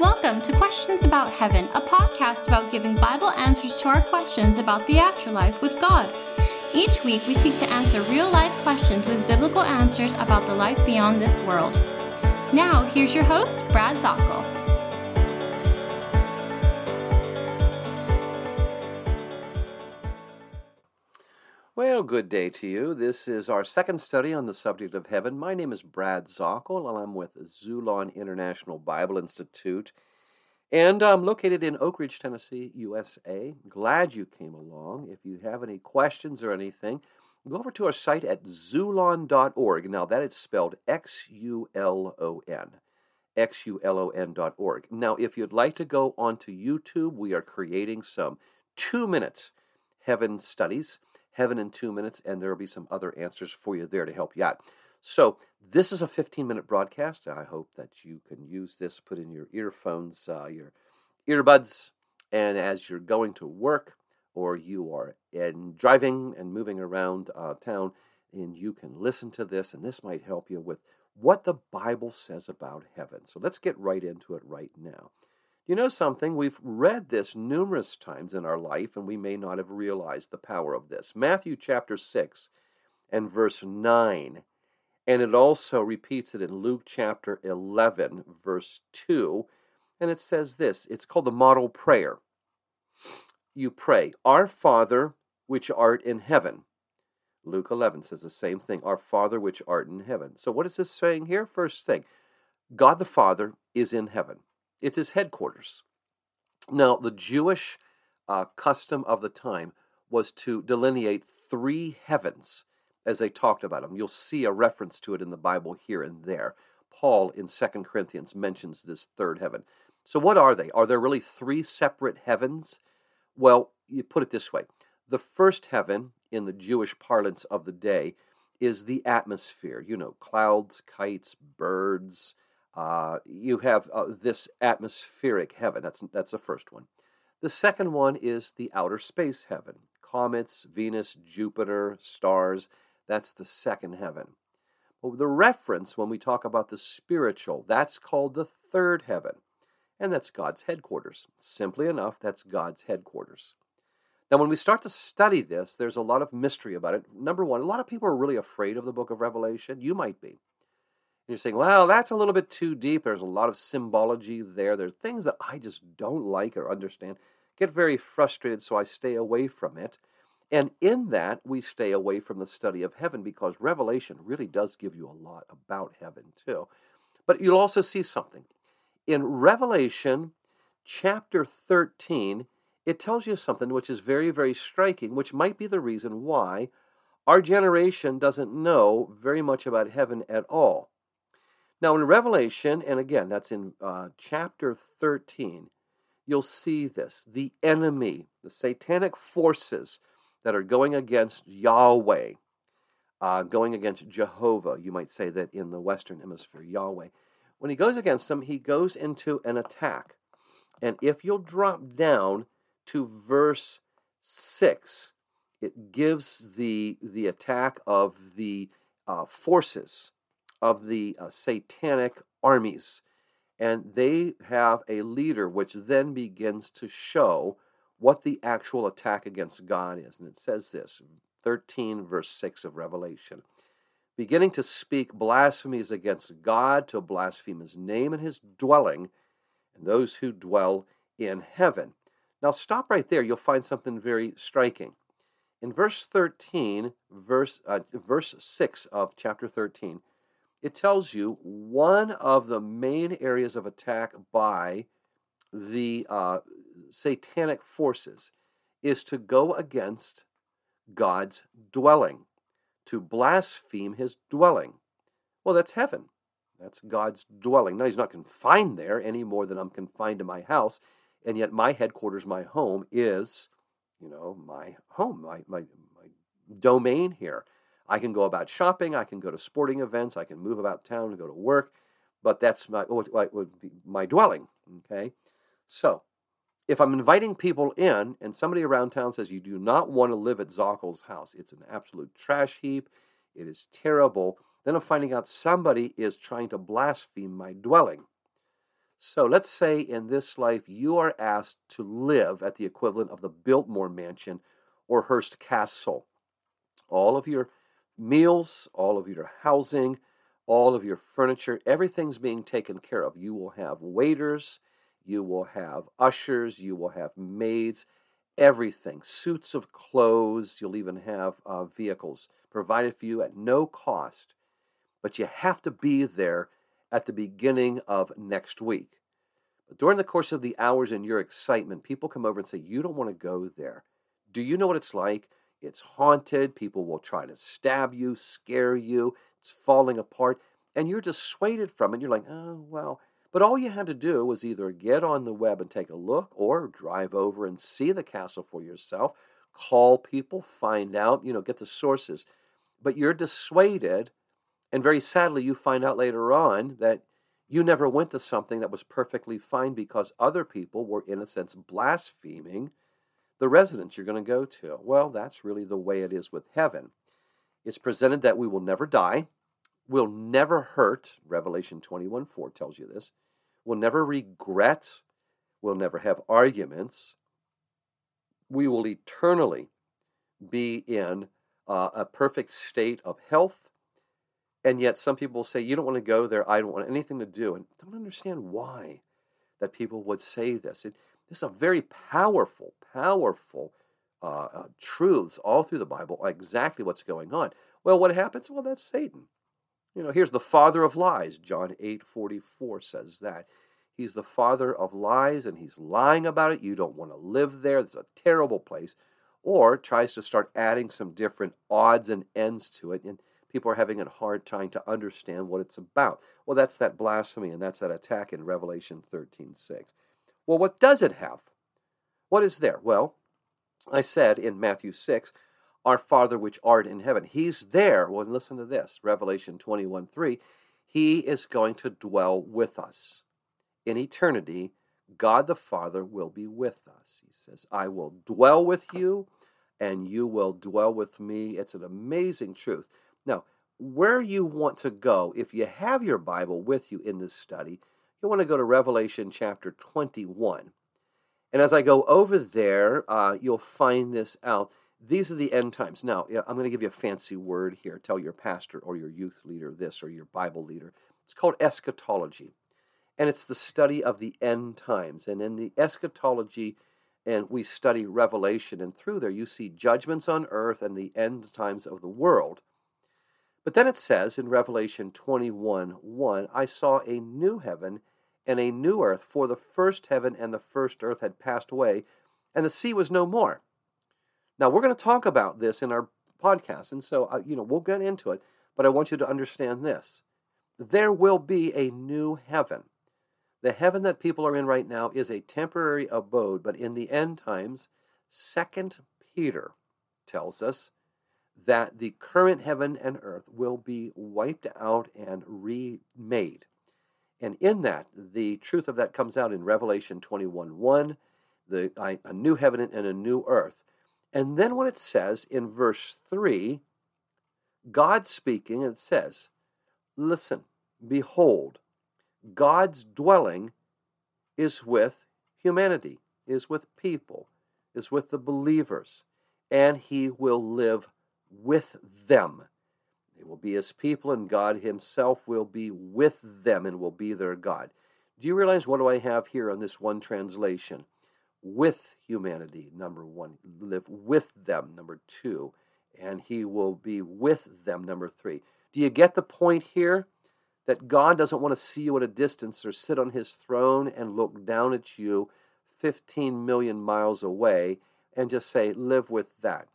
Welcome to Questions About Heaven, a podcast about giving Bible answers to our questions about the afterlife with God. Each week, we seek to answer real life questions with biblical answers about the life beyond this world. Now, here's your host, Brad Zockel. Well, good day to you. This is our second study on the subject of heaven. My name is Brad Zockel, and I'm with Xulon International Bible Institute. And I'm located in Oak Ridge, Tennessee, USA. Glad you came along. If you have any questions or anything, go over to our site at xulon.org. Now, that is spelled X U L O N. X U L O N dot org. Now, if you'd like to go onto YouTube, we are creating some two minute heaven studies Heaven in Two Minutes, and there will be some other answers for you there to help you out. So, this is a 15 minute broadcast. I hope that you can use this, put in your earphones, uh, your earbuds, and as you're going to work or you are in driving and moving around uh, town, and you can listen to this, and this might help you with what the Bible says about heaven. So, let's get right into it right now. You know something? We've read this numerous times in our life, and we may not have realized the power of this. Matthew chapter 6 and verse 9. And it also repeats it in Luke chapter 11, verse 2. And it says this it's called the model prayer. You pray, Our Father, which art in heaven. Luke 11 says the same thing, Our Father, which art in heaven. So, what is this saying here? First thing, God the Father is in heaven. It's his headquarters. Now, the Jewish uh, custom of the time was to delineate three heavens as they talked about them. You'll see a reference to it in the Bible here and there. Paul in 2 Corinthians mentions this third heaven. So, what are they? Are there really three separate heavens? Well, you put it this way the first heaven, in the Jewish parlance of the day, is the atmosphere. You know, clouds, kites, birds, uh, you have uh, this atmospheric heaven. That's, that's the first one. The second one is the outer space heaven comets, Venus, Jupiter, stars. That's the second heaven. But the reference when we talk about the spiritual, that's called the third heaven. And that's God's headquarters. Simply enough, that's God's headquarters. Now, when we start to study this, there's a lot of mystery about it. Number one, a lot of people are really afraid of the book of Revelation. You might be you're saying, well, that's a little bit too deep. There's a lot of symbology there. There are things that I just don't like or understand. Get very frustrated, so I stay away from it. And in that, we stay away from the study of heaven because Revelation really does give you a lot about heaven, too. But you'll also see something. In Revelation chapter 13, it tells you something which is very, very striking, which might be the reason why our generation doesn't know very much about heaven at all. Now, in Revelation, and again, that's in uh, chapter 13, you'll see this the enemy, the satanic forces that are going against Yahweh, uh, going against Jehovah. You might say that in the Western Hemisphere, Yahweh. When he goes against them, he goes into an attack. And if you'll drop down to verse 6, it gives the, the attack of the uh, forces of the uh, satanic armies. And they have a leader which then begins to show what the actual attack against God is. And it says this 13, verse 6 of Revelation beginning to speak blasphemies against God, to blaspheme his name and his dwelling, and those who dwell in heaven. Now, stop right there. You'll find something very striking. In verse 13, verse, uh, verse 6 of chapter 13, it tells you one of the main areas of attack by the uh, satanic forces is to go against God's dwelling, to blaspheme his dwelling. Well, that's heaven. That's God's dwelling. Now, he's not confined there any more than I'm confined to my house, and yet my headquarters, my home, is, you know, my home, my, my, my domain here. I can go about shopping, I can go to sporting events, I can move about town and go to work, but that's my my dwelling. Okay, so if I'm inviting people in and somebody around town says you do not want to live at Zockel's house, it's an absolute trash heap, it is terrible, then I'm finding out somebody is trying to blaspheme my dwelling. So let's say in this life you are asked to live at the equivalent of the Biltmore Mansion or Hearst Castle. All of your meals, all of your housing, all of your furniture, everything's being taken care of. You will have waiters, you will have ushers, you will have maids, everything, suits of clothes, you'll even have uh, vehicles provided for you at no cost. But you have to be there at the beginning of next week. During the course of the hours and your excitement, people come over and say, You don't want to go there. Do you know what it's like? It's haunted. People will try to stab you, scare you. It's falling apart. And you're dissuaded from it. You're like, oh, well. But all you had to do was either get on the web and take a look or drive over and see the castle for yourself, call people, find out, you know, get the sources. But you're dissuaded. And very sadly, you find out later on that you never went to something that was perfectly fine because other people were, in a sense, blaspheming the residence you're going to go to. Well, that's really the way it is with heaven. It's presented that we will never die, we'll never hurt. Revelation 21 4 tells you this. We'll never regret, we'll never have arguments. We will eternally be in uh, a perfect state of health. And yet, some people say, You don't want to go there. I don't want anything to do. And don't understand why that people would say this. It, this is a very powerful, powerful uh, uh, truths all through the Bible, exactly what's going on. Well, what happens? Well, that's Satan. You know, here's the father of lies. John 8 44 says that. He's the father of lies and he's lying about it. You don't want to live there. It's a terrible place. Or tries to start adding some different odds and ends to it. And people are having a hard time to understand what it's about. Well, that's that blasphemy and that's that attack in Revelation 13 6. Well, what does it have? What is there? Well, I said in Matthew 6, Our Father which art in heaven. He's there. Well, listen to this Revelation 21 3. He is going to dwell with us. In eternity, God the Father will be with us. He says, I will dwell with you, and you will dwell with me. It's an amazing truth. Now, where you want to go, if you have your Bible with you in this study, you want to go to Revelation chapter 21. And as I go over there, uh, you'll find this out. These are the end times. Now, I'm going to give you a fancy word here. Tell your pastor or your youth leader this or your Bible leader. It's called eschatology. And it's the study of the end times. And in the eschatology, and we study Revelation, and through there you see judgments on earth and the end times of the world. But then it says in Revelation 21 1, I saw a new heaven and a new earth, for the first heaven and the first earth had passed away, and the sea was no more. Now, we're going to talk about this in our podcast, and so, uh, you know, we'll get into it, but I want you to understand this. There will be a new heaven. The heaven that people are in right now is a temporary abode, but in the end times, Second Peter tells us that the current heaven and earth will be wiped out and remade. And in that, the truth of that comes out in Revelation 21 1, the, a new heaven and a new earth. And then what it says in verse 3, God speaking, it says, Listen, behold, God's dwelling is with humanity, is with people, is with the believers, and he will live with them. They will be his people, and God himself will be with them and will be their God. Do you realize what do I have here on this one translation? With humanity, number one. Live with them, number two. And he will be with them, number three. Do you get the point here? That God doesn't want to see you at a distance or sit on his throne and look down at you 15 million miles away and just say, live with that.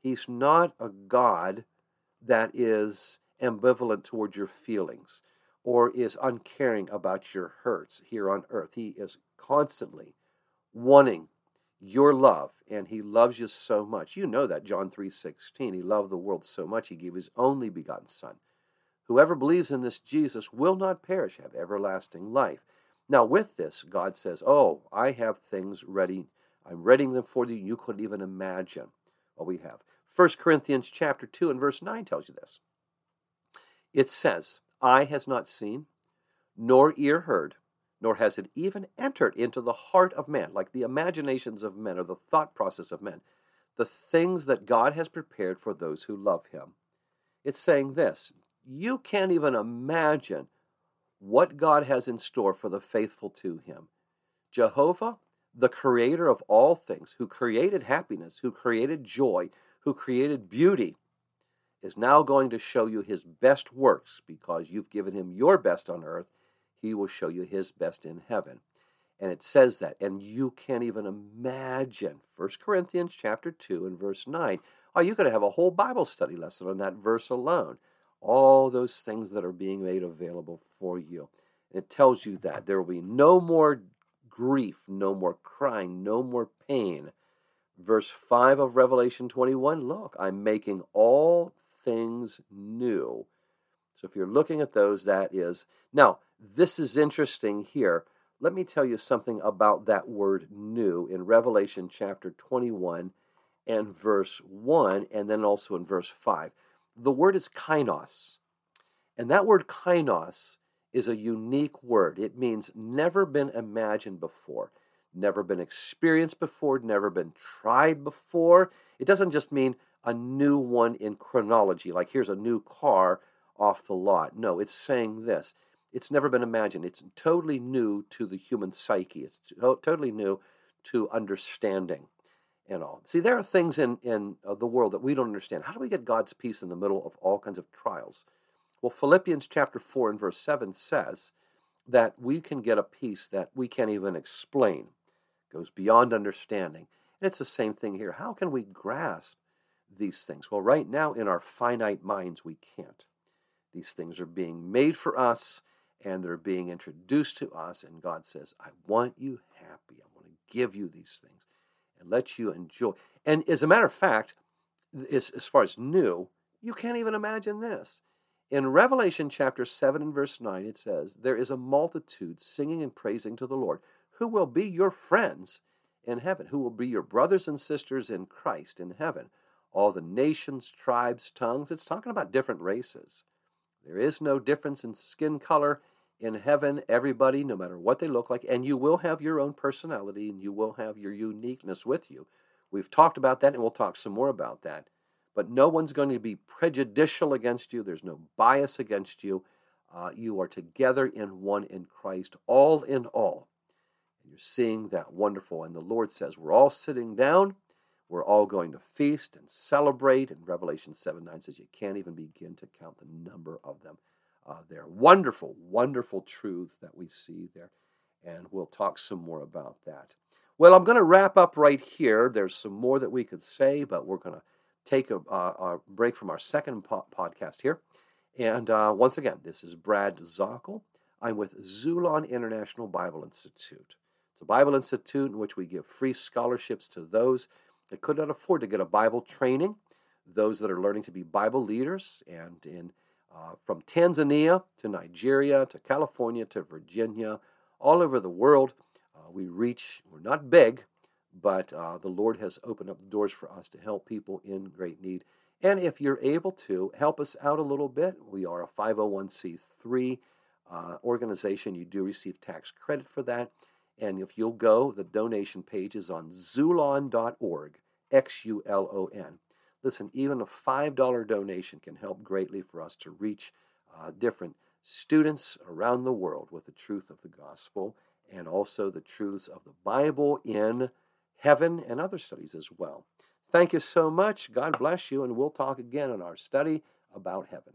He's not a God that is ambivalent toward your feelings or is uncaring about your hurts here on earth. He is constantly wanting your love and he loves you so much. You know that John 3:16. He loved the world so much he gave his only begotten son. Whoever believes in this Jesus will not perish, have everlasting life. Now with this God says, "Oh, I have things ready. I'm readying them for you you couldn't even imagine what we have." 1 Corinthians chapter 2 and verse 9 tells you this. It says, Eye has not seen, nor ear heard, nor has it even entered into the heart of man, like the imaginations of men or the thought process of men, the things that God has prepared for those who love him. It's saying this you can't even imagine what God has in store for the faithful to him. Jehovah, the creator of all things, who created happiness, who created joy, who created beauty, is now going to show you his best works because you've given him your best on earth. He will show you his best in heaven. And it says that, and you can't even imagine. 1 Corinthians chapter 2 and verse 9. Oh, you could have a whole Bible study lesson on that verse alone. All those things that are being made available for you. It tells you that there will be no more grief, no more crying, no more pain. Verse 5 of Revelation 21 Look, I'm making all things new. So if you're looking at those, that is. Now, this is interesting here let me tell you something about that word new in Revelation chapter 21 and verse 1, and then also in verse 5. The word is kainos. And that word kainos is a unique word. It means never been imagined before, never been experienced before, never been tried before. It doesn't just mean a new one in chronology, like here's a new car off the lot. No, it's saying this it's never been imagined. It's totally new to the human psyche. It's totally new to understanding and all. See, there are things in, in uh, the world that we don't understand. How do we get God's peace in the middle of all kinds of trials? Well, Philippians chapter 4 and verse 7 says that we can get a peace that we can't even explain, goes beyond understanding. And it's the same thing here. How can we grasp these things? Well, right now, in our finite minds, we can't. These things are being made for us and they're being introduced to us, and God says, I want you happy. I want to give you these things and let you enjoy. And as a matter of fact, as, far as new, you can't even imagine this. In Revelation chapter 7 and verse 9, it says, There is a multitude singing and praising to the Lord, who will be your friends in heaven, who will be your brothers and sisters in Christ in heaven. All the nations, tribes, tongues. It's talking about different races. There is no difference in skin color in heaven, everybody, no matter what they look like, and you will have your own personality and you will have your uniqueness with you. We've talked about that and we'll talk some more about that. But no one's going to be prejudicial against you, there's no bias against you. Uh, you are together in one in Christ, all in all. And you're seeing that wonderful. And the Lord says, We're all sitting down. We're all going to feast and celebrate. And Revelation 7 9 says you can't even begin to count the number of them uh, there. Wonderful, wonderful truths that we see there. And we'll talk some more about that. Well, I'm going to wrap up right here. There's some more that we could say, but we're going to take a, a, break from our second po- podcast here. And uh, once again, this is Brad Zockel. I'm with Xulon International Bible Institute. It's a Bible institute in which we give free scholarships to those that could not afford to get a Bible training, those that are learning to be Bible leaders, and in uh, from Tanzania to Nigeria to California to Virginia, all over the world. Uh, we reach, we're not big, but uh, the Lord has opened up the doors for us to help people in great need. And if you're able to help us out a little bit, we are a 501c3 uh, organization. You do receive tax credit for that. And if you'll go, the donation page is on xulon.org, X U L O N. Listen, even a $5 donation can help greatly for us to reach uh, different students around the world with the truth of the gospel and also the truths of the Bible in heaven and other studies as well. Thank you so much. God bless you, and we'll talk again in our study about heaven.